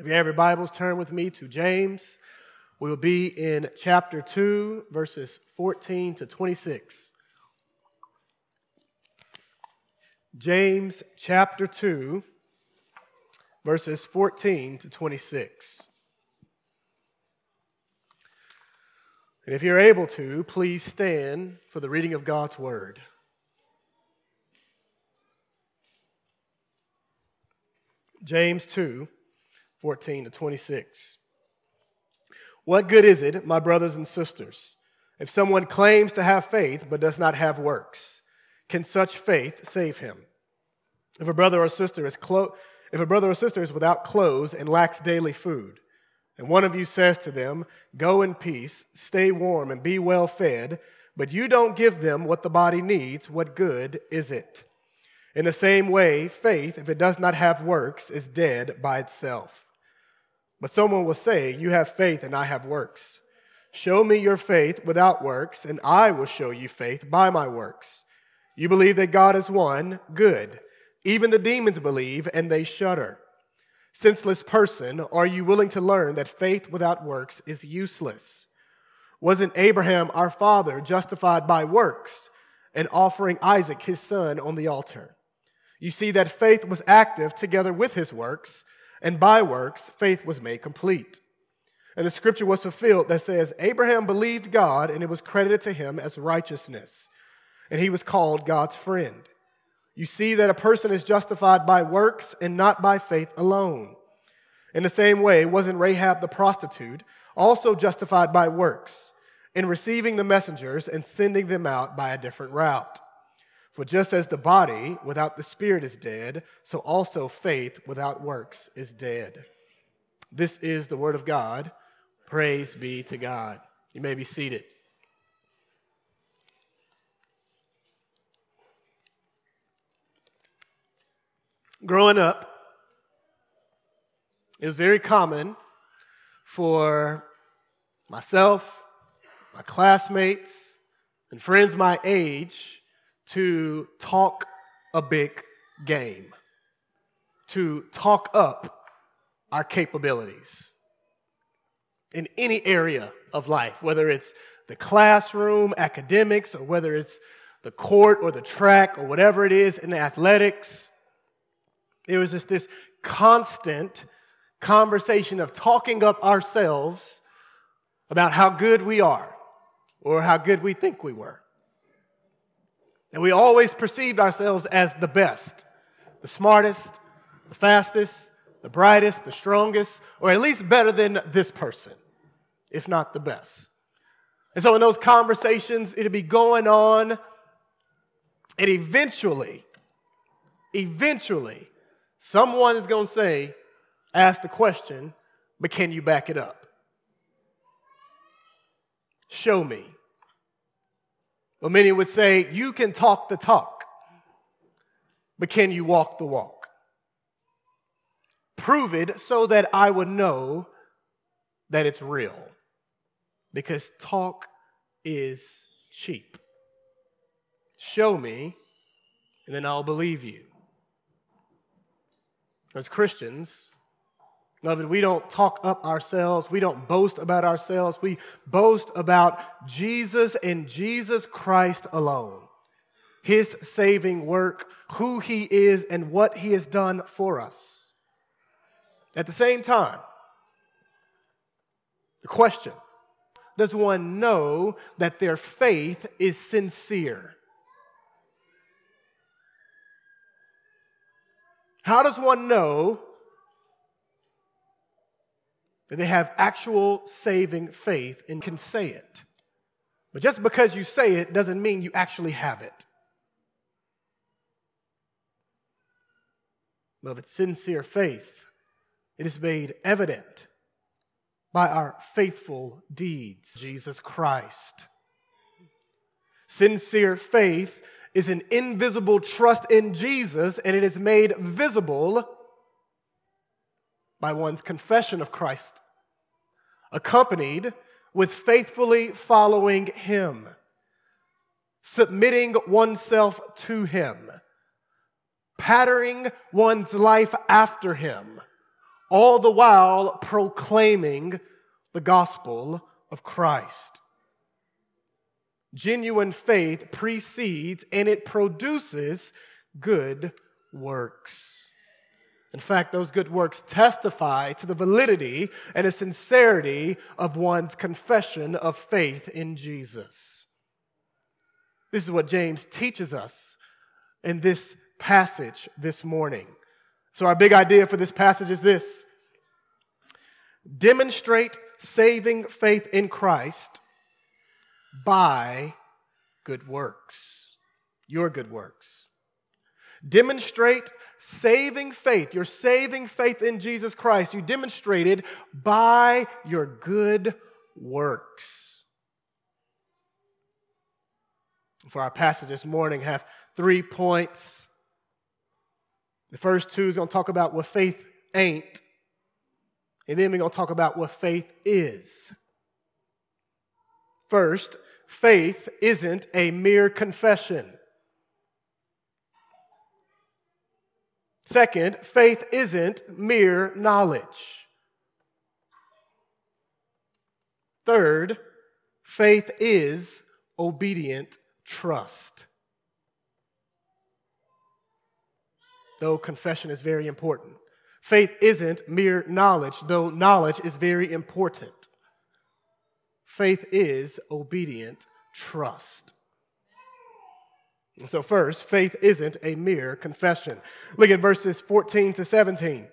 If you have your Bibles, turn with me to James. We will be in chapter 2, verses 14 to 26. James chapter 2, verses 14 to 26. And if you're able to, please stand for the reading of God's word. James 2, 14 to 26. What good is it, my brothers and sisters, if someone claims to have faith but does not have works? Can such faith save him? If a brother or sister is clo- if a brother or sister is without clothes and lacks daily food, and one of you says to them, Go in peace, stay warm, and be well fed, but you don't give them what the body needs, what good is it? In the same way, faith, if it does not have works, is dead by itself. But someone will say, You have faith and I have works. Show me your faith without works, and I will show you faith by my works. You believe that God is one? Good. Even the demons believe, and they shudder. Senseless person, are you willing to learn that faith without works is useless? Wasn't Abraham, our father, justified by works and offering Isaac, his son, on the altar? You see that faith was active together with his works, and by works, faith was made complete. And the scripture was fulfilled that says, Abraham believed God, and it was credited to him as righteousness, and he was called God's friend. You see that a person is justified by works and not by faith alone. In the same way, wasn't Rahab the prostitute also justified by works in receiving the messengers and sending them out by a different route? For just as the body without the spirit is dead, so also faith without works is dead. This is the word of God. Praise be to God. You may be seated. Growing up, it was very common for myself, my classmates, and friends my age to talk a big game, to talk up our capabilities in any area of life, whether it's the classroom, academics, or whether it's the court or the track or whatever it is in the athletics. It was just this constant conversation of talking up ourselves about how good we are or how good we think we were. And we always perceived ourselves as the best, the smartest, the fastest, the brightest, the strongest, or at least better than this person, if not the best. And so in those conversations, it'd be going on, and eventually, eventually, someone is going to say, ask the question, but can you back it up? Show me. Well, many would say, you can talk the talk, but can you walk the walk? Prove it so that I would know that it's real. Because talk is cheap. Show me, and then I'll believe you. As Christians, Beloved, we don't talk up ourselves. We don't boast about ourselves. We boast about Jesus and Jesus Christ alone. His saving work, who he is, and what he has done for us. At the same time, the question does one know that their faith is sincere? How does one know that they have actual saving faith and can say it. But just because you say it doesn't mean you actually have it. Beloved, sincere faith, it is made evident by our faithful deeds, Jesus Christ. Sincere faith is an invisible trust in Jesus, and it is made visible by one's confession of Christ, accompanied with faithfully following Him, submitting oneself to Him, patterning one's life after Him, all the while proclaiming the gospel of Christ. Genuine faith precedes and it produces good works. In fact, those good works testify to the validity and the sincerity of one's confession of faith in Jesus. This is what James teaches us in this passage this morning. So, our big idea for this passage is this demonstrate saving faith in Christ by good works, your good works. Demonstrate saving faith, your saving faith in Jesus Christ, you demonstrated by your good works. For our passage this morning, have three points. The first two is going to talk about what faith ain't, and then we're going to talk about what faith is. First, faith isn't a mere confession. Second, faith isn't mere knowledge. Third, faith is obedient trust. Though confession is very important. Faith isn't mere knowledge, though knowledge is very important. Faith is obedient trust. So, first, faith isn't a mere confession. Look at verses 14 to 17.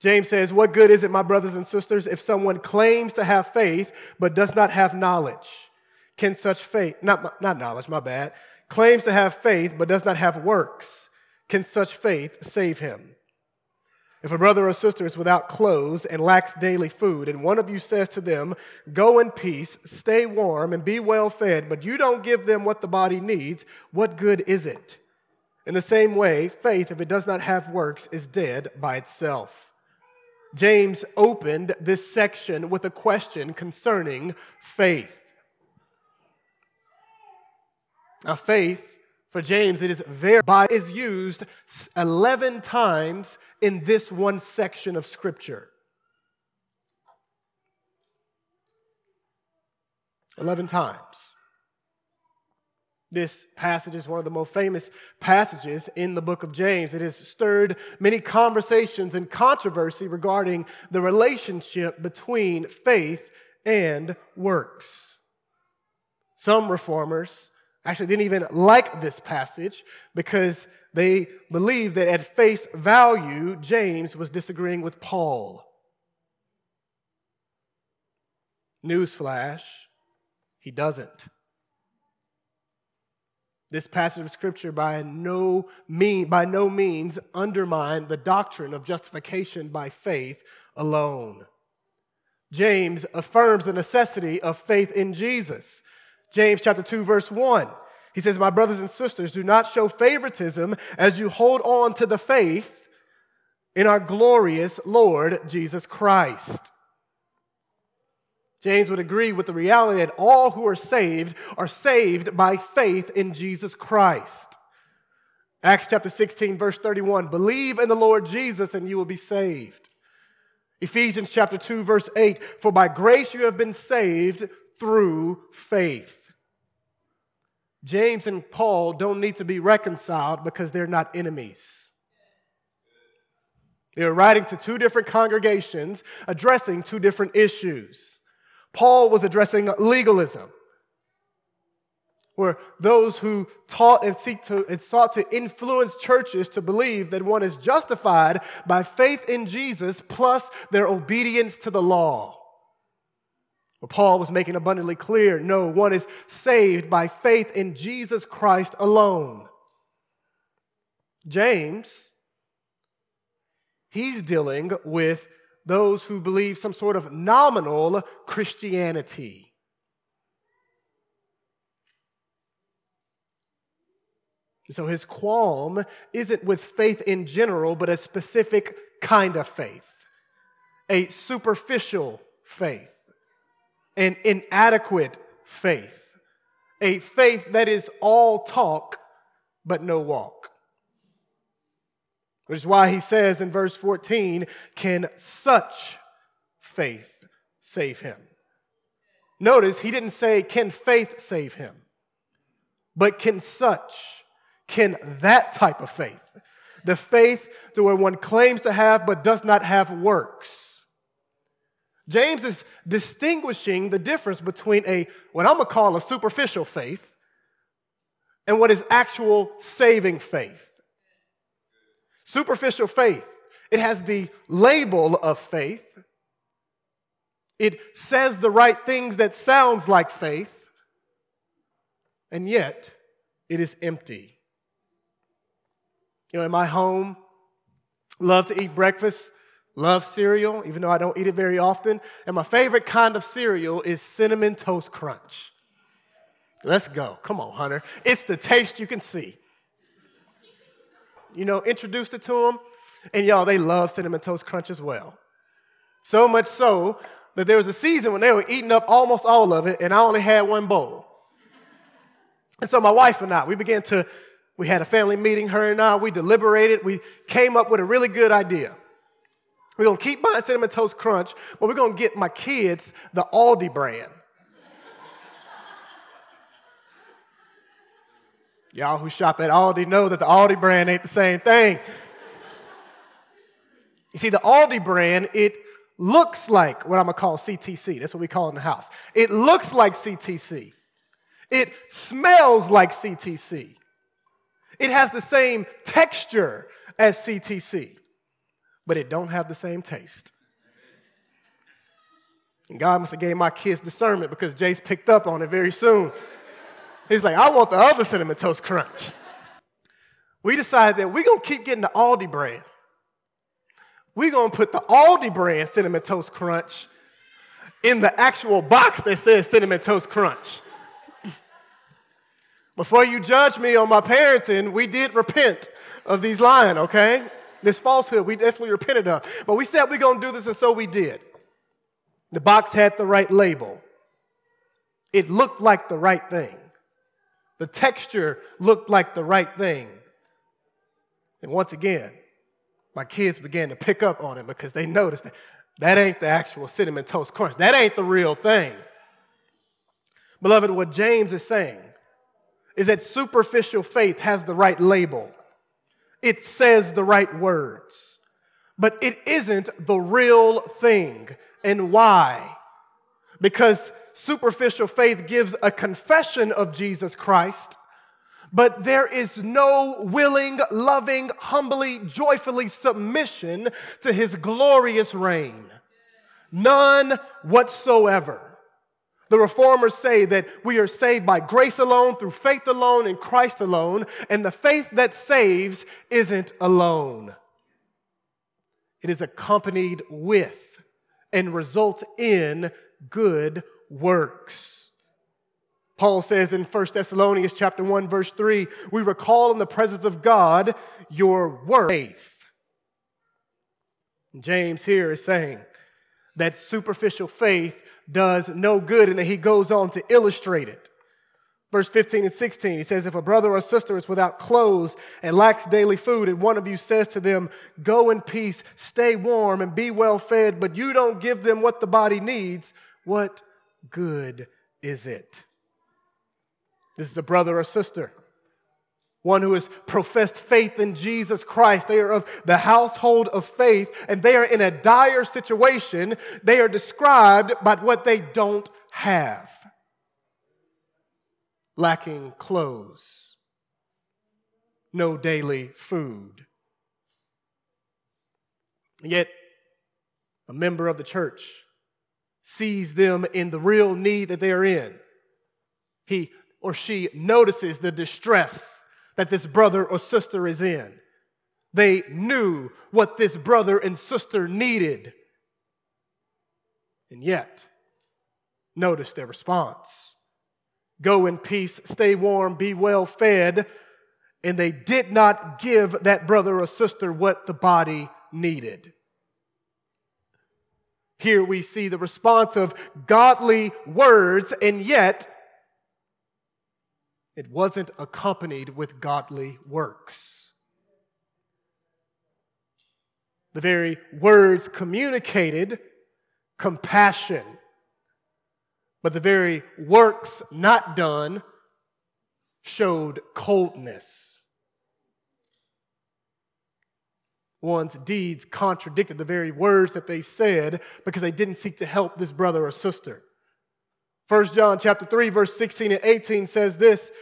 James says, What good is it, my brothers and sisters, if someone claims to have faith but does not have knowledge? Can such faith, not, not knowledge, my bad, claims to have faith but does not have works, can such faith save him? If a brother or sister is without clothes and lacks daily food, and one of you says to them, Go in peace, stay warm, and be well fed, but you don't give them what the body needs, what good is it? In the same way, faith, if it does not have works, is dead by itself. James opened this section with a question concerning faith. Now, faith for James, it is very by is used 11 times in this one section of scripture. 11 times. This passage is one of the most famous passages in the book of James. It has stirred many conversations and controversy regarding the relationship between faith and works. Some reformers actually didn't even like this passage because they believed that at face value, James was disagreeing with Paul. Newsflash, he doesn't. This passage of scripture by no, mean, by no means undermine the doctrine of justification by faith alone. James affirms the necessity of faith in Jesus. James chapter 2 verse 1. He says, "My brothers and sisters, do not show favoritism as you hold on to the faith in our glorious Lord Jesus Christ." James would agree with the reality that all who are saved are saved by faith in Jesus Christ. Acts chapter 16, verse 31 believe in the Lord Jesus and you will be saved. Ephesians chapter 2, verse 8 for by grace you have been saved through faith. James and Paul don't need to be reconciled because they're not enemies. They're writing to two different congregations addressing two different issues. Paul was addressing legalism, where those who taught and, seek to, and sought to influence churches to believe that one is justified by faith in Jesus plus their obedience to the law. But Paul was making abundantly clear no, one is saved by faith in Jesus Christ alone. James, he's dealing with those who believe some sort of nominal Christianity. So his qualm isn't with faith in general, but a specific kind of faith, a superficial faith an inadequate faith, a faith that is all talk but no walk. Which is why he says in verse 14, Can such faith save him? Notice he didn't say, Can faith save him? But can such, can that type of faith, the faith where one claims to have but does not have works. James is distinguishing the difference between a, what I'm gonna call a superficial faith, and what is actual saving faith. Superficial faith, it has the label of faith. It says the right things that sounds like faith, and yet it is empty. You know, in my home, love to eat breakfast, love cereal, even though I don't eat it very often. And my favorite kind of cereal is Cinnamon Toast Crunch. Let's go. Come on, Hunter. It's the taste you can see. You know, introduced it to them, and y'all, they love Cinnamon Toast Crunch as well. So much so that there was a season when they were eating up almost all of it, and I only had one bowl. And so my wife and I, we began to we had a family meeting, her and I. We deliberated. We came up with a really good idea. We're to keep buying Cinnamon Toast Crunch, but we're to get my kids the Aldi brand. Y'all who shop at Aldi know that the Aldi brand ain't the same thing. You see, the Aldi brand, it looks like what I'm gonna call CTC. That's what we call it in the house. It looks like CTC. It smells like CTC. It has the same texture as CTC, but it don't have the same taste. And God must have gave my kids discernment because Jace picked up on it very soon. He's like, I want the other Cinnamon Toast Crunch. We decided that we're to keep getting the Aldi brand. We're to put the Aldi brand Cinnamon Toast Crunch in the actual box that says Cinnamon Toast Crunch. Before you judge me on my parenting, we did repent of these lying, okay? This falsehood, we definitely repented of. But we said we're going to do this, and so we did. The box had the right label, it looked like the right thing. The texture looked like the right thing. And once again, my kids began to pick up on it because they noticed that that ain't the actual cinnamon toast crunch. That ain't the real thing. Beloved, what James is saying is that superficial faith has the right label, it says the right words, but it isn't the real thing. And why? Because superficial faith gives a confession of Jesus Christ, but there is no willing, loving, humbly, joyfully submission to his glorious reign. None whatsoever. The reformers say that we are saved by grace alone, through faith alone, in Christ alone, and the faith that saves isn't alone. It is accompanied with and results in good works. Paul says in 1 Thessalonians chapter 1 verse 3, we recall in the presence of God your work faith. James here is saying that superficial faith does no good. And then he goes on to illustrate it. Verse 15 and 16, he says, If a brother or sister is without clothes and lacks daily food, and one of you says to them, Go in peace, stay warm, and be well fed, but you don't give them what the body needs, what good is it? This is a brother or sister one who has professed faith in Jesus Christ. They are of the household of faith, and they are in a dire situation. They are described by what they don't have lacking clothes, no daily food. Yet, a member of the church sees them in the real need that they are in. He or she notices the distress that this brother or sister is in. They knew what this brother and sister needed. And yet, notice their response Go in peace, stay warm, be well fed. And they did not give that brother or sister what the body needed. Here we see the response of godly words, and yet it wasn't accompanied with godly works. The very words communicated compassion, but the very works not done showed coldness. One's deeds contradicted the very words that they said because they didn't seek to help this brother or sister. 1 John chapter 3 verse 16 and 18 says this,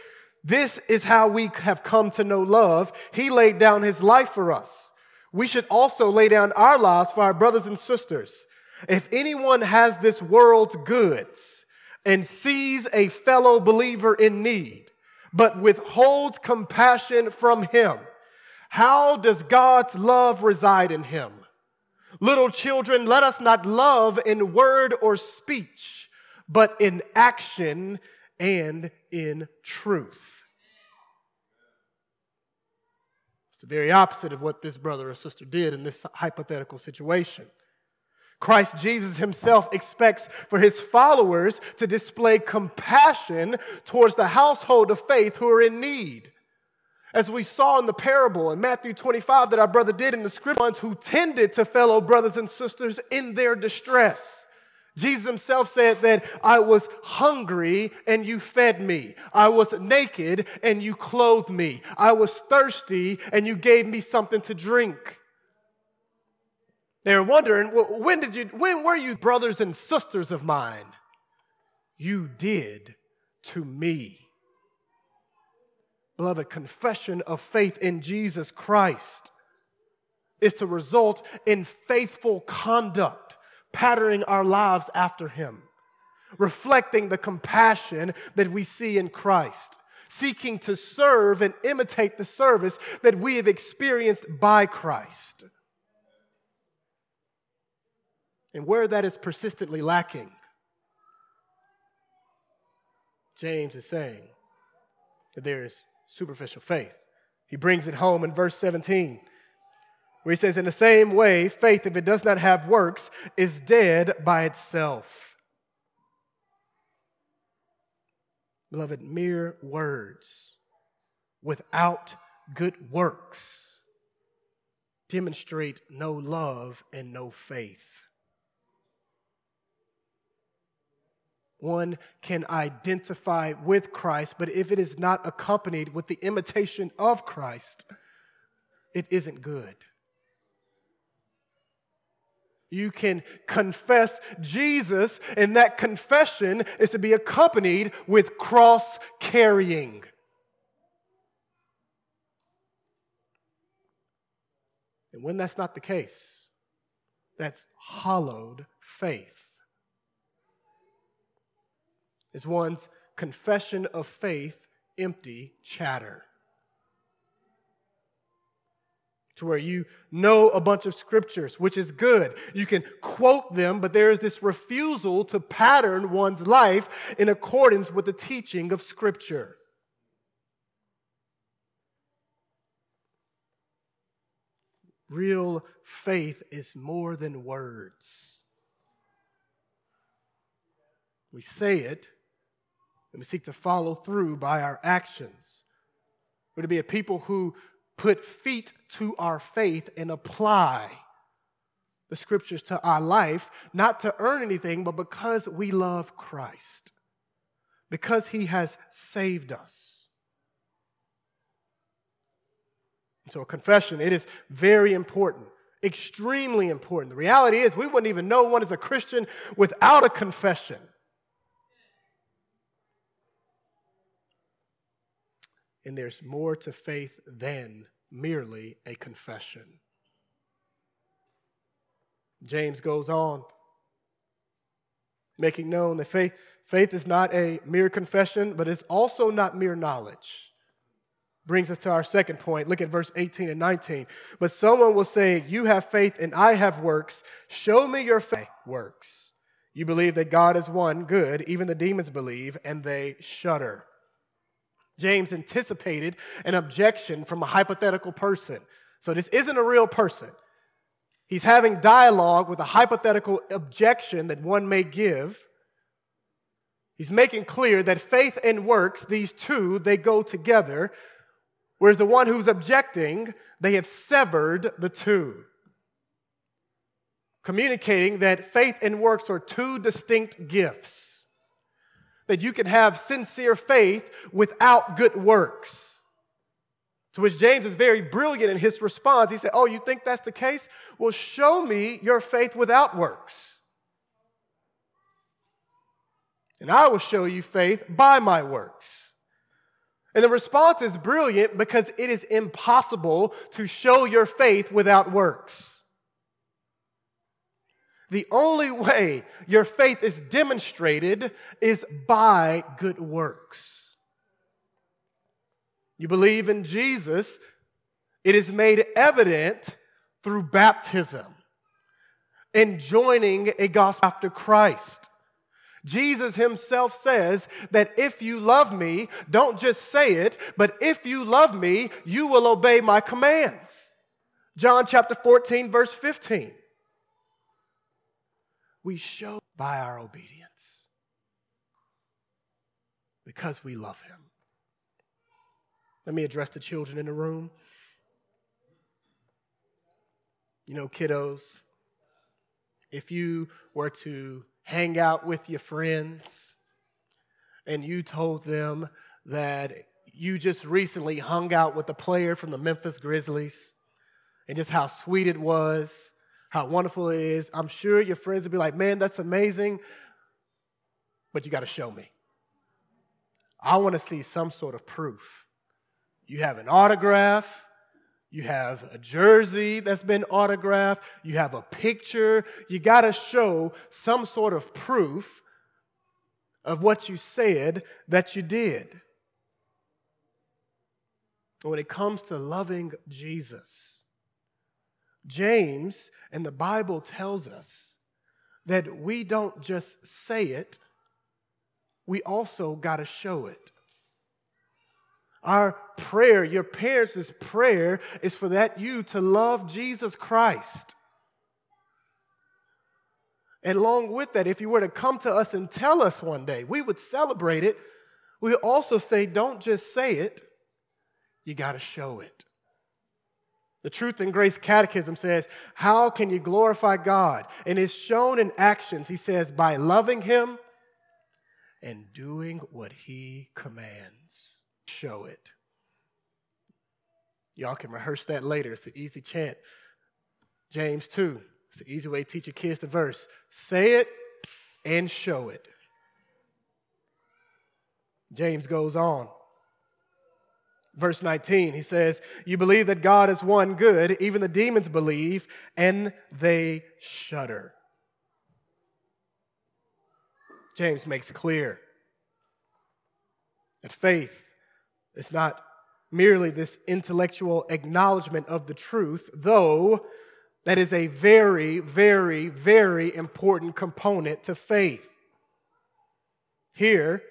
this is how we have come to know love. He laid down his life for us. We should also lay down our lives for our brothers and sisters. If anyone has this world's goods and sees a fellow believer in need, but withholds compassion from him, how does God's love reside in him? Little children, let us not love in word or speech, but in action and in truth. It's the very opposite of what this brother or sister did in this hypothetical situation. Christ Jesus himself expects for his followers to display compassion towards the household of faith who are in need. As we saw in the parable in Matthew 25 that our brother did in the script, ones who tended to fellow brothers and sisters in their distress. Jesus himself said that I was hungry and you fed me. I was naked and you clothed me. I was thirsty and you gave me something to drink. They're wondering, well, when did you, when were you brothers and sisters of mine? You did to me. Beloved, confession of faith in Jesus Christ is to result in faithful conduct, patterning our lives after Him, reflecting the compassion that we see in Christ, seeking to serve and imitate the service that we have experienced by Christ. and where that is persistently lacking. James is saying that there is superficial faith. He brings it home in verse 17, where he says, In the same way, faith, if it does not have works, is dead by itself. Beloved, mere words without good works demonstrate no love and no faith. one can identify with Christ, but if it is not accompanied with the imitation of Christ, it isn't good. You can confess Jesus, and that confession is to be accompanied with cross carrying. And when that's not the case, that's hollowed faith is one's confession of faith empty chatter. To where you know a bunch of scriptures, which is good. You can quote them, but there is this refusal to pattern one's life in accordance with the teaching of Scripture. Real faith is more than words. We say it, and we seek to follow through by our actions. We're to be a people who put feet to our faith and apply the scriptures to our life, not to earn anything, but because we love Christ, because he has saved us. And so, a confession, it is very important, extremely important. The reality is, we wouldn't even know one is a Christian without a confession. And there's more to faith than merely a confession. James goes on, making known that faith, faith is not a mere confession, but it's also not mere knowledge. Brings us to our second point. Look at verse 18 and 19. But someone will say, You have faith and I have works. Show me your faith works. You believe that God is one, good. Even the demons believe, and they shudder. James anticipated an objection from a hypothetical person. So this isn't a real person. He's having dialogue with a hypothetical objection that one may give. He's making clear that faith and works, these two, they go together. Whereas the one who's objecting, they have severed the two. communicating that faith and works are two distinct gifts. That you can have sincere faith without good works. To which James is very brilliant in his response. He said, Oh, you think that's the case? Well, show me your faith without works. And I will show you faith by my works. And the response is brilliant because it is impossible to show your faith without works. The only way your faith is demonstrated is by good works. You believe in Jesus, it is made evident through baptism and joining a gospel after Christ. Jesus himself says that if you love me, don't just say it, but if you love me, you will obey my commands. John chapter 14, verse 15. We show by our obedience because we love him. Let me address the children in the room. You know, kiddos, if you were to hang out with your friends and you told them that you just recently hung out with a player from the Memphis Grizzlies and just how sweet it was, how wonderful it is, I'm sure your friends would be like, man, that's amazing, but you got to show me. I want to see some sort of proof. You have an autograph, you have a jersey that's been autographed. You have a picture. You got to show some sort of proof of what you said that you did. When it comes to loving Jesus, James and the Bible tells us that we don't just say it, we also got to show it. Our prayer, your parents' prayer, is for that you to love Jesus Christ. And along with that, if you were to come to us and tell us one day, we would celebrate it. We also say, don't just say it, you got to show it. The Truth and Grace Catechism says, How can you glorify God? And it's shown in actions. He says, by loving Him and doing what He commands show it. Y'all can rehearse that later. It's an easy chant. James 2. It's an easy way to teach your kids the verse. Say it and show it. James goes on. Verse 19, he says, You believe that God is one good, even the demons believe, and they shudder. James makes clear that faith is not merely this intellectual acknowledgement of the truth, though that is a very, very, very important component to faith. Here,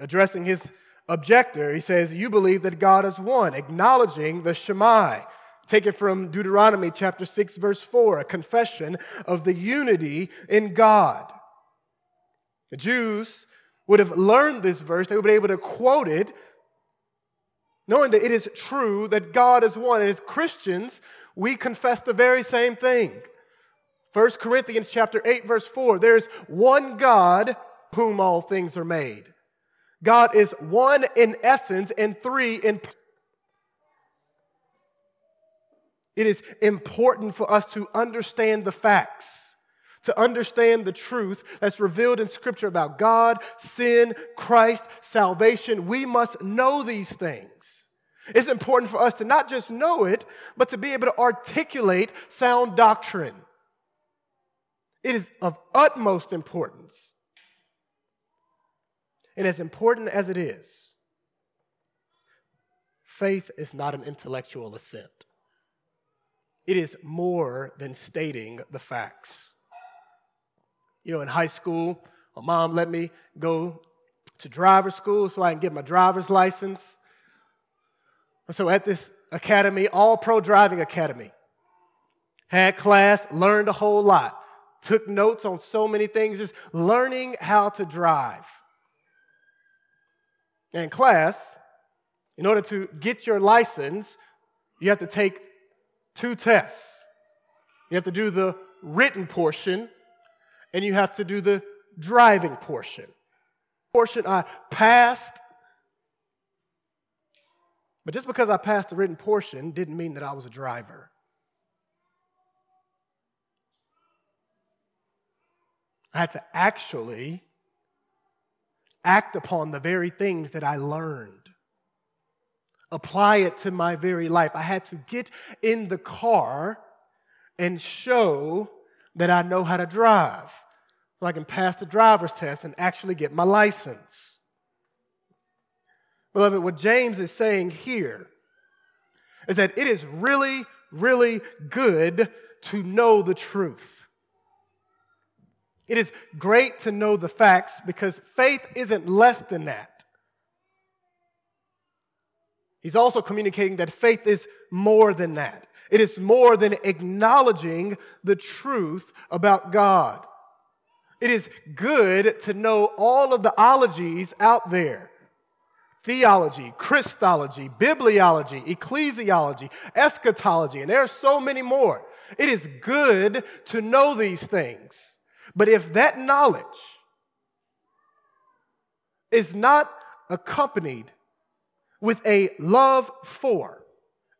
addressing his objector, he says, You believe that God is one, acknowledging the Shema. Take it from Deuteronomy chapter 6, verse 4, a confession of the unity in God. The Jews would have learned this verse, they would be able to quote it knowing that it is true that God is one. And as Christians, we confess the very same thing. 1 Corinthians chapter 8 verse 4 there's one God whom all things are made. God is one in essence and three in It is important for us to understand the facts, to understand the truth that's revealed in Scripture about God, sin, Christ, salvation. We must know these things. It's important for us to not just know it, but to be able to articulate sound doctrine. It is of utmost importance. And as important as it is, faith is not an intellectual assent. It is more than stating the facts. You know, in high school, my mom let me go to driver's school so I can get my driver's license. And So at this academy, all pro driving academy, had class, learned a whole lot, took notes on so many things, just learning how to drive. And in class, in order to get your license, you have to take two tests. You have to do the written portion and you have to do the driving portion. Portion I passed. But just because I passed the written portion didn't mean that I was a driver. I had to actually act upon the very things that I learned, apply it to my very life. I had to get in the car and show that I know how to drive so I can pass the driver's test and actually get my license. Beloved, what James is saying here is that it is really, really good to know the truth. It is great to know the facts because faith isn't less than that. He's also communicating that faith is more than that. It is more than acknowledging the truth about God. It is good to know all of the ologies out there theology, Christology, bibliology, ecclesiology, eschatology, and there are so many more. It is good to know these things. But if that knowledge is not accompanied with a love for,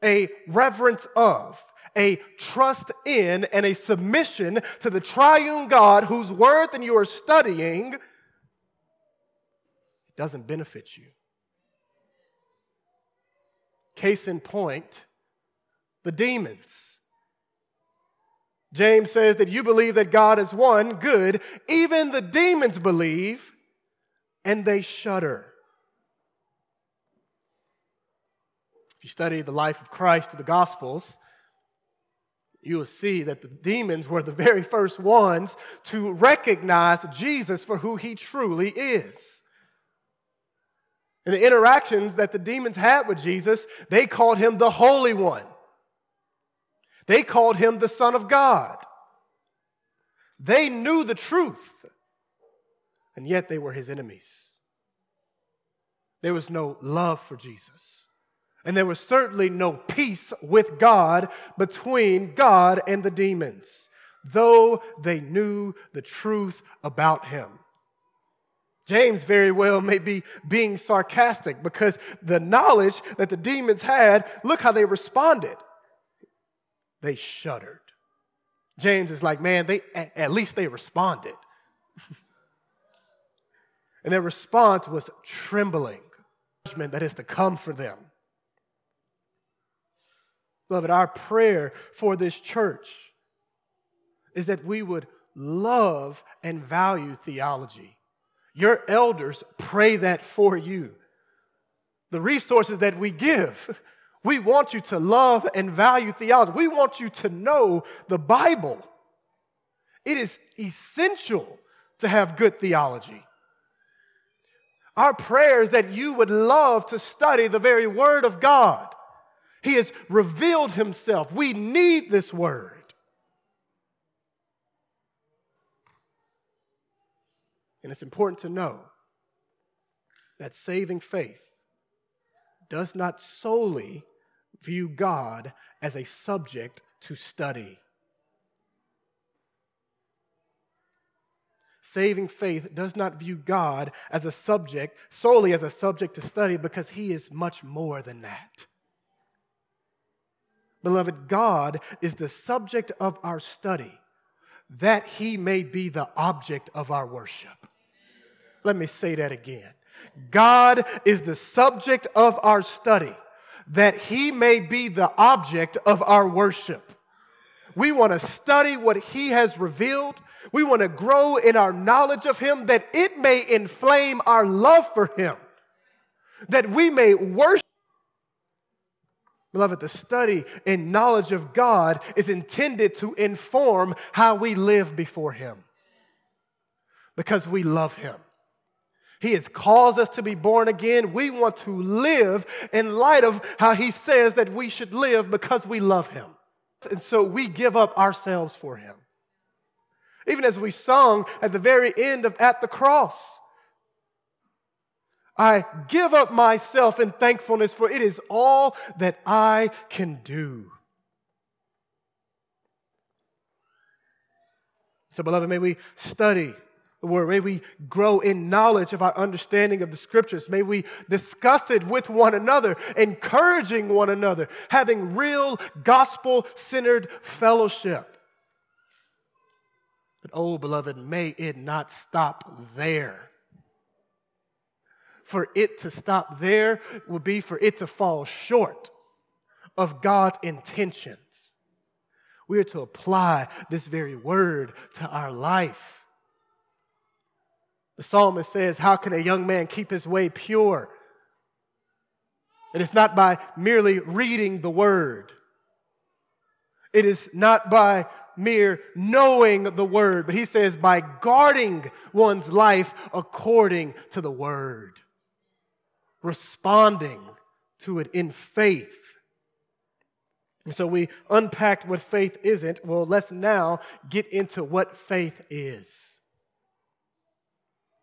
a reverence of, a trust in, and a submission to the triune God whose word you are studying, it doesn't benefit you. Case in point, the demons. James says that you believe that God is one, good. Even the demons believe and they shudder. If you study the life of Christ through the Gospels, you will see that the demons were the very first ones to recognize Jesus for who he truly is. In the interactions that the demons had with Jesus, they called him the Holy One. They called him the Son of God. They knew the truth, and yet they were his enemies. There was no love for Jesus. And there was certainly no peace with God between God and the demons, though they knew the truth about him. James very well may be being sarcastic because the knowledge that the demons had, look how they responded they shuddered. James is like, man, they at least they responded. and their response was trembling, judgment that is to come for them. Beloved, our prayer for this church is that we would love and value theology. Your elders pray that for you. The resources that we give we want you to love and value theology. We want you to know the Bible. It is essential to have good theology. Our prayer is that you would love to study the very Word of God. He has revealed Himself. We need this Word. And it's important to know that saving faith does not solely view God as a subject to study. Saving faith does not view God as a subject, solely as a subject to study, because He is much more than that. Beloved, God is the subject of our study, that He may be the object of our worship. Let me say that again. God is the subject of our study that he may be the object of our worship. We want to study what he has revealed. We want to grow in our knowledge of him that it may inflame our love for him, that we may worship. Beloved, the study and knowledge of God is intended to inform how we live before him because we love him. He has caused us to be born again. We want to live in light of how He says that we should live because we love Him. And so we give up ourselves for Him. Even as we sung at the very end of At the Cross, I give up myself in thankfulness, for it is all that I can do. So, beloved, may we study word. May we grow in knowledge of our understanding of the scriptures. May we discuss it with one another, encouraging one another, having real gospel centered fellowship. But, oh, beloved, may it not stop there. For it to stop there would be for it to fall short of God's intentions. We are to apply this very word to our life. The psalmist says, How can a young man keep his way pure? And it's not by merely reading the word. It is not by mere knowing the word, but he says by guarding one's life according to the word, responding to it in faith. And so we unpacked what faith isn't. Well, let's now get into what faith is.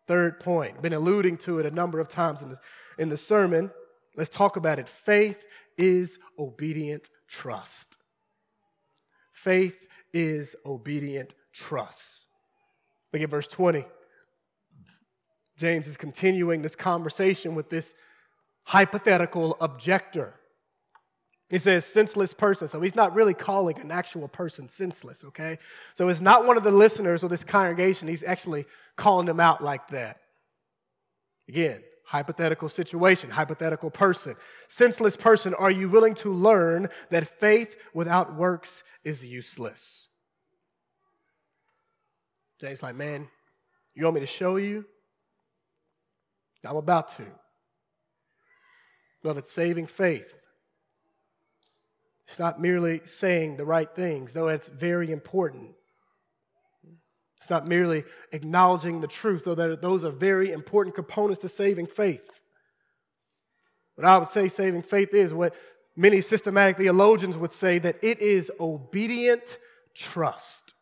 Third point, been alluding to it a number of times in the, in the sermon. Let's talk about it. Faith is obedient trust. Faith is obedient trust. Look at verse 20. James is continuing this conversation with this hypothetical objector. He says senseless person. So he's not really calling an actual person senseless, okay? So it's not one of the listeners or this congregation. He's actually calling them out like that. Again, hypothetical situation, hypothetical person. Senseless person, are you willing to learn that faith without works is useless? James, like, man, you want me to show you? I'm about to. Beloved, saving faith. It's not merely saying the right things, though it's very important. It's not merely acknowledging the truth, though that those are very important components to saving faith. What I would say saving faith is what many systematic theologians would say that it is obedient trust.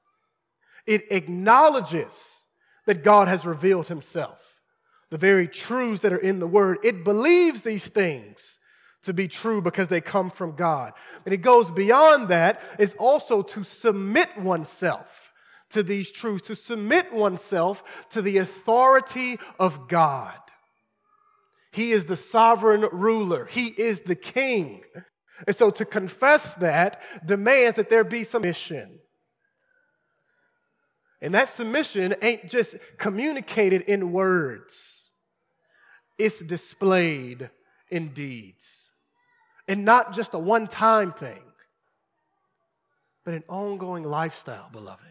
It acknowledges that God has revealed himself, the very truths that are in the word. It believes these things to be true because they come from God. And it goes beyond that, it's also to submit oneself to these truths, to submit oneself to the authority of God. He is the sovereign ruler, He is the king. And so to confess that demands that there be submission. And that submission ain't just communicated in words, it's displayed in deeds. And not just a one time thing, but an ongoing lifestyle, beloved.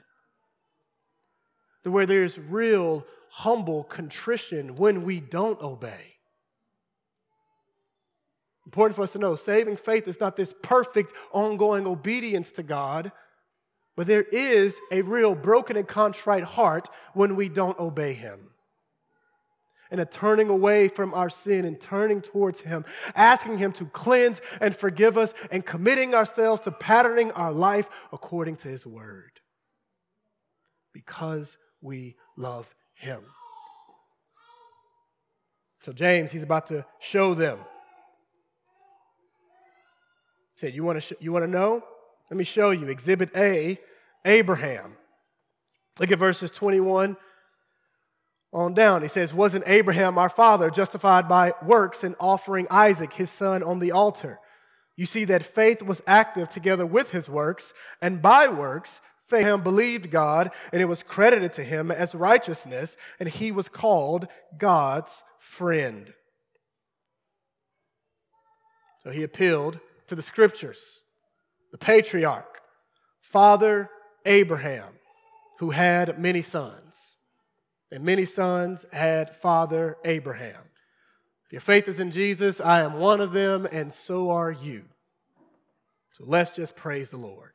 Where there's real humble contrition when we don't obey. Important for us to know saving faith is not this perfect, ongoing obedience to God but there is a real broken and contrite heart when we don't obey Him. And a turning away from our sin and turning towards Him, asking Him to cleanse and forgive us, and committing ourselves to patterning our life according to His Word. Because we love Him. So, James, he's about to show them. He said, You want to, sh- you want to know? Let me show you. Exhibit A Abraham. Look at verses 21 on down. He says, Wasn't Abraham our father justified by works in offering Isaac, his son, on the altar? You see that faith was active together with his works, and by works, Abraham believed God, and it was credited to him as righteousness, and he was called God's friend. So he appealed to the scriptures, the patriarch, father Abraham, who had many sons, and many sons had father Abraham. If your faith is in Jesus, I am one of them, and so are you. So let's just praise the Lord.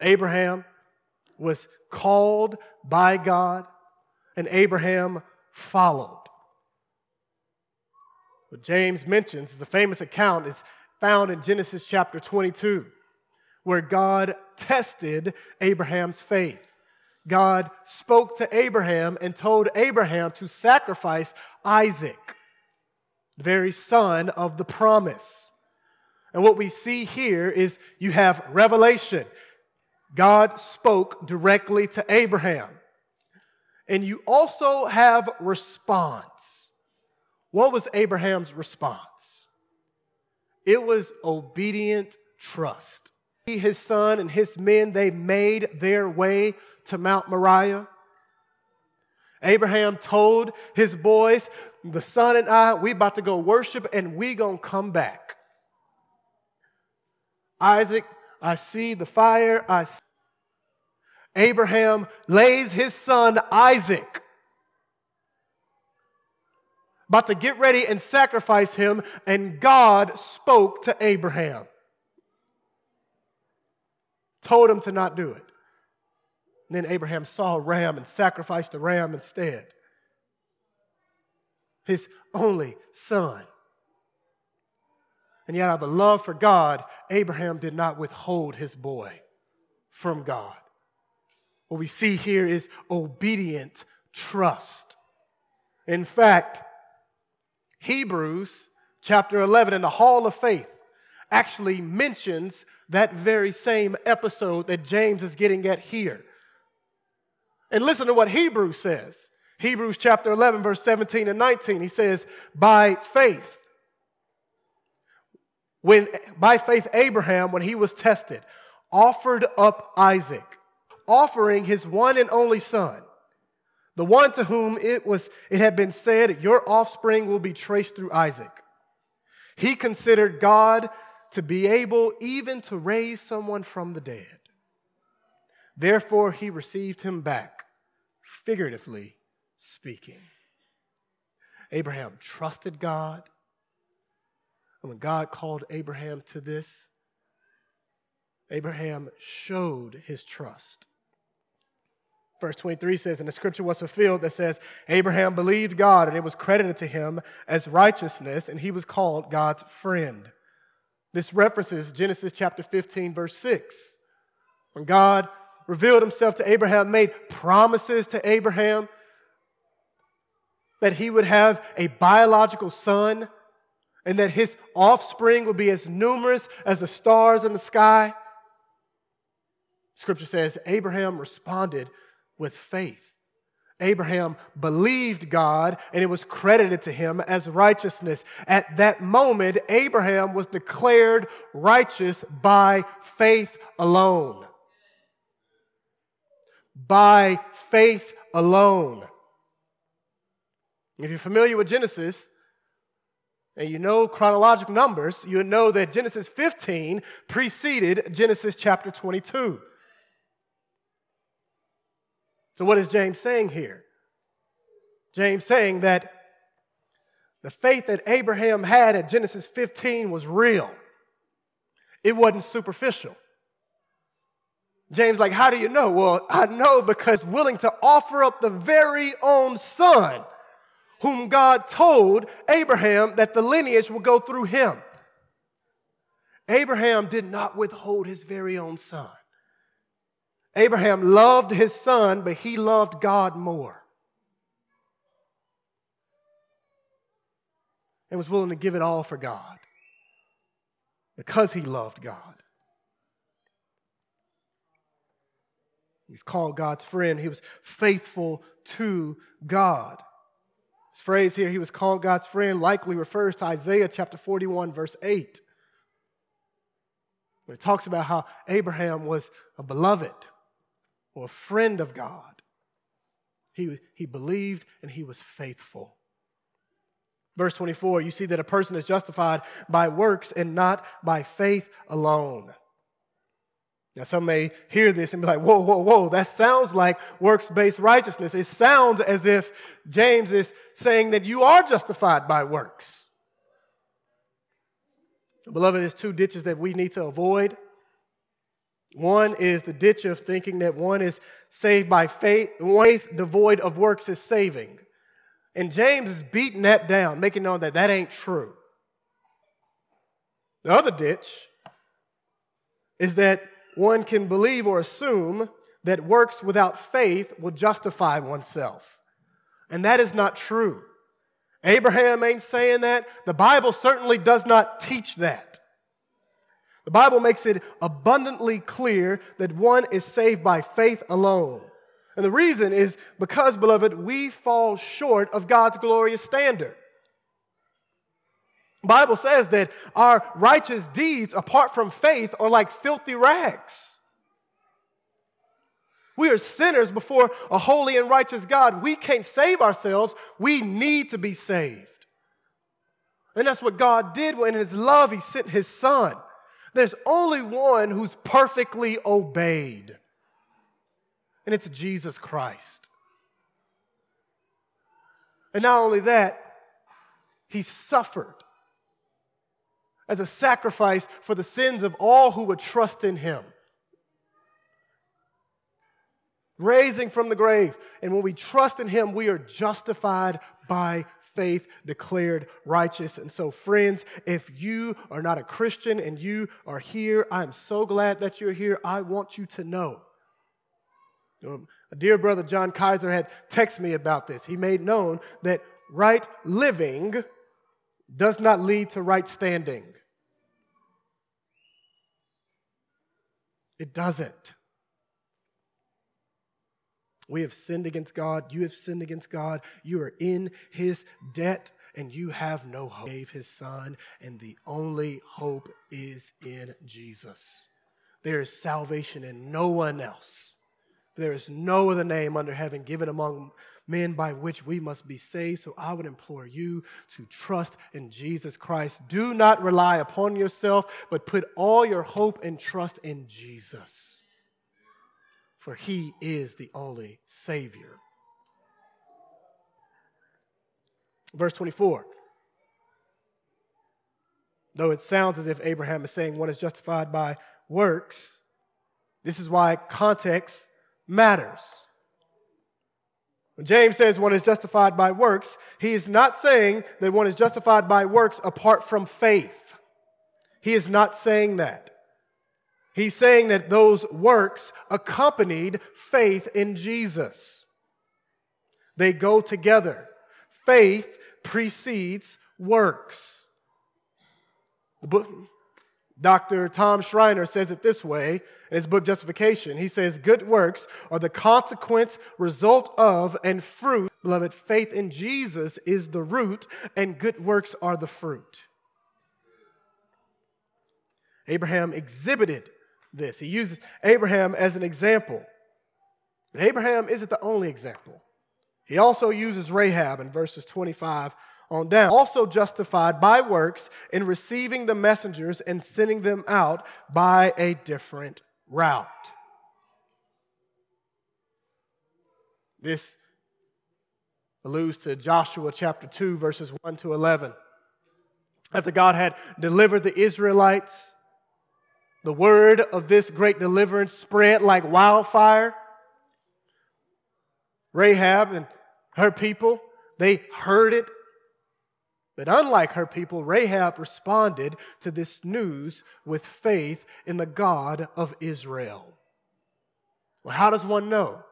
Abraham was called by God, and Abraham followed. What James mentions is a famous account is found in Genesis chapter 22 where God tested Abraham's faith. God spoke to Abraham and told Abraham to sacrifice Isaac, the very son of the promise. And what we see here is you have revelation. God spoke directly to Abraham. And you also have response. What was Abraham's response? It was obedient trust. His son and his men, they made their way to Mount Moriah. Abraham told his boys, the son and I, we about to go worship and we gonna come back. Isaac, I see the fire. I see. Abraham lays his son Isaac about to get ready and sacrifice him, and God spoke to Abraham. Told him to not do it. And then Abraham saw a ram and sacrificed the ram instead. His only son. And yet, out of a love for God, Abraham did not withhold his boy from God. What we see here is obedient trust. In fact, Hebrews chapter 11 in the Hall of Faith actually mentions that very same episode that James is getting at here. And listen to what Hebrews says. Hebrews chapter 11, verse 17 and 19. He says, By faith, when by faith Abraham, when he was tested, offered up Isaac, offering his one and only son, the one to whom it was it had been said, Your offspring will be traced through Isaac. He considered God to be able even to raise someone from the dead. Therefore, he received him back, figuratively speaking. Abraham trusted God. And when God called Abraham to this, Abraham showed his trust. Verse 23 says, And the scripture was fulfilled that says, Abraham believed God, and it was credited to him as righteousness, and he was called God's friend. This references Genesis chapter 15, verse 6. When God revealed himself to Abraham, made promises to Abraham that he would have a biological son and that his offspring would be as numerous as the stars in the sky. Scripture says Abraham responded with faith. Abraham believed God and it was credited to him as righteousness. At that moment, Abraham was declared righteous by faith alone by faith alone. If you're familiar with Genesis and you know chronological numbers, you know that Genesis 15 preceded Genesis chapter 22. So, what is James saying here? James saying that the faith that Abraham had at Genesis 15 was real, it wasn't superficial. James, like, how do you know? Well, I know because willing to offer up the very own son whom God told Abraham that the lineage will go through him. Abraham did not withhold his very own son. Abraham loved his son, but he loved God more. And was willing to give it all for God because he loved God. He's called God's friend. He was faithful to God. This phrase here, he was called God's friend, likely refers to Isaiah chapter 41, verse 8. Where it talks about how Abraham was a beloved or a friend of God. He, he believed and he was faithful. Verse 24, you see that a person is justified by works and not by faith alone. Now, some may hear this and be like, whoa, whoa, whoa, that sounds like works based righteousness. It sounds as if James is saying that you are justified by works. Beloved, there's two ditches that we need to avoid. One is the ditch of thinking that one is saved by faith, faith devoid of works is saving. And James is beating that down, making known that that ain't true. The other ditch is that one can believe or assume that works without faith will justify oneself. And that is not true. Abraham ain't saying that. The Bible certainly does not teach that. The Bible makes it abundantly clear that one is saved by faith alone. And the reason is because, beloved, we fall short of God's glorious standard. The Bible says that our righteous deeds apart from faith are like filthy rags. We are sinners before a holy and righteous God. We can't save ourselves. We need to be saved. And that's what God did when, in His love, He sent His Son. There's only one who's perfectly obeyed, and it's Jesus Christ. And not only that, He suffered as a sacrifice for the sins of all who would trust in him. Raising from the grave. And when we trust in him, we are justified by faith, declared righteous. And so, friends, if you are not a Christian and you are here, I'm so glad that you're here. I want you to know. Um, dear brother, John Kaiser, had texted me about this. He made known that right living does not lead to right standing. It doesn't. We have sinned against God. You have sinned against God. You are in his debt and you have no hope. He gave his son, and the only hope is in Jesus. There is salvation in no one else. There is no other name under heaven given among men by which we must be saved. So I would implore you to trust in Jesus Christ. Do not rely upon yourself, but put all your hope and trust in Jesus. For he is the only Savior. Verse 24. Though it sounds as if Abraham is saying one is justified by works, this is why context matters. When James says one is justified by works, he is not saying that one is justified by works apart from faith. He is not saying that. He's saying that those works accompanied faith in Jesus. They go together. Faith precedes works. Dr. Tom Schreiner says it this way in his book Justification. He says, Good works are the consequence, result of, and fruit. Beloved, faith in Jesus is the root, and good works are the fruit. Abraham exhibited this. He uses Abraham as an example. But Abraham isn't the only example. He also uses Rahab in verses 25 on down. Also justified by works in receiving the messengers and sending them out by a different route. This alludes to Joshua chapter 2, verses 1 to 11. After God had delivered the Israelites, the word of this great deliverance spread like wildfire. Rahab and her people, they heard it but unlike her people, Rahab responded to this news with faith in the God of Israel. Well, how does one know?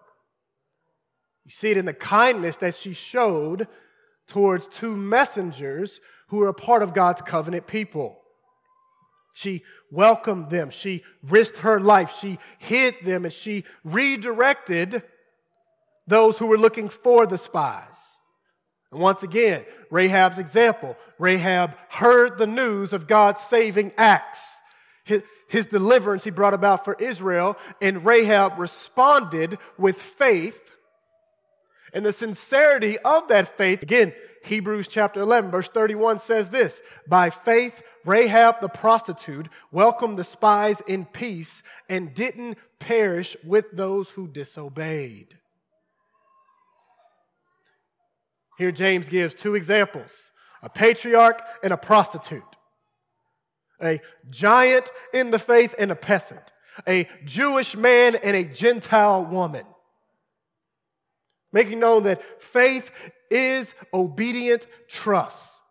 You see it in the kindness that she showed towards two messengers who were a part of God's covenant people. She welcomed them, she risked her life, she hid them, and she redirected those who were looking for the spies. And once again, Rahab's example Rahab heard the news of God's saving acts, his, his, deliverance he brought about for Israel, and Rahab responded with faith. And the sincerity of that faith, again, Hebrews chapter 11, verse 31 says this By faith, Rahab the prostitute welcomed the spies in peace and didn't perish with those who disobeyed. Here, James gives two examples a patriarch and a prostitute, a giant in the faith and a peasant, a Jewish man and a Gentile woman. Making known that faith is obedient trust.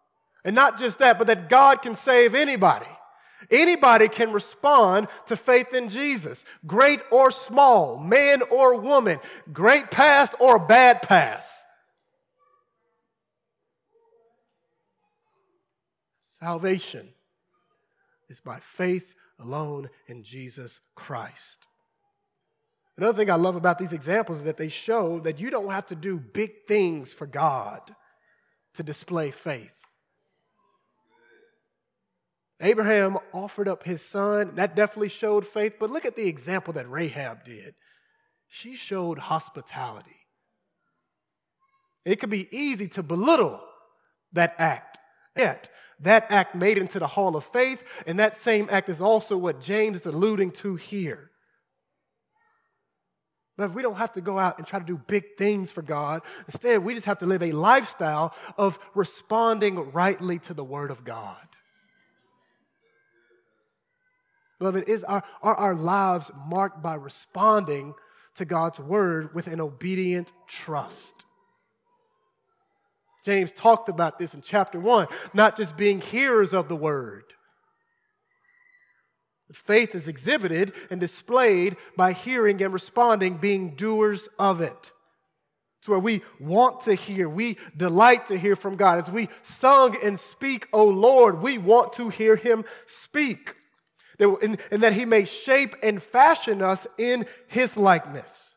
And not just that, but that God can save anybody. Anybody can respond to faith in Jesus, great or small, man or woman, great past or bad past. Salvation is by faith alone in Jesus Christ. Another thing I love about these examples is that they show that you don't have to do big things for God to display faith. Abraham offered up his son. That definitely showed faith. But look at the example that Rahab did. She showed hospitality. It could be easy to belittle that act. Yet, that act made into the hall of faith, and that same act is also what James is alluding to here. But we don't have to go out and try to do big things for God. Instead, we just have to live a lifestyle of responding rightly to the Word of God. Beloved, is our, are our lives marked by responding to God's Word with an obedient trust? James talked about this in chapter 1, not just being hearers of the Word Faith is exhibited and displayed by hearing and responding, being doers of it. It's where we want to hear, we delight to hear from God. As we sung and speak, O Lord, we want to hear Him speak. And that He may shape and fashion us in His likeness.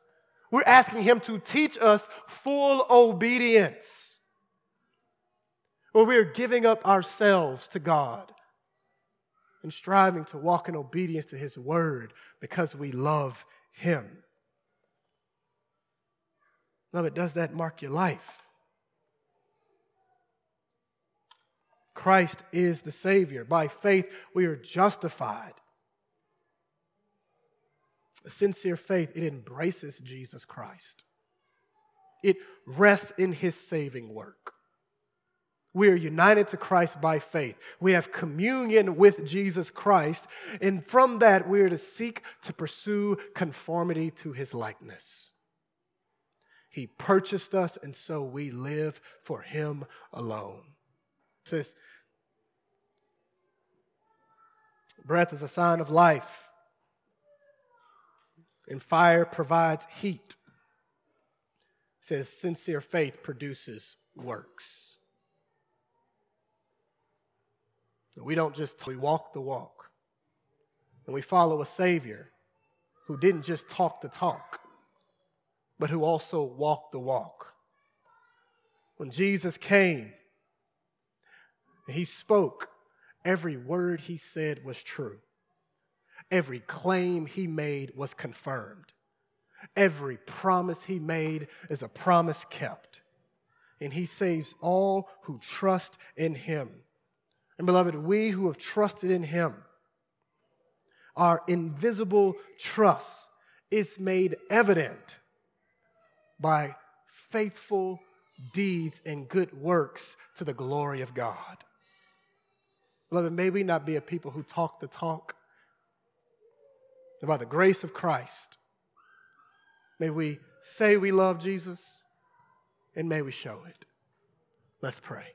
We're asking Him to teach us full obedience. Where we are giving up ourselves to God and striving to walk in obedience to His word because we love Him. Beloved, does that mark your life? Christ is the Savior. By faith, we are justified. A sincere faith, it embraces Jesus Christ. It rests in his saving work. We are united to Christ by faith. We have communion with Jesus Christ, and from that, we are to seek to pursue conformity to his likeness. He purchased us, and so we live for him alone. It says, breath is a sign of life, and fire provides heat. It says, sincere faith produces works. We don't just, we walk the walk. And we follow a Savior who didn't just talk the talk, but who also walked the walk. When Jesus came, he spoke, every word he said was true. Every claim he made was confirmed. Every promise he made is a promise kept. And he saves all who trust in him. And beloved, we who have trusted in him, our invisible trust is made evident by faithful deeds and good works to the glory of God. Beloved, may we not be a people who talk the talk. By the grace of Christ, may we say we love Jesus and may we show it. Let's pray.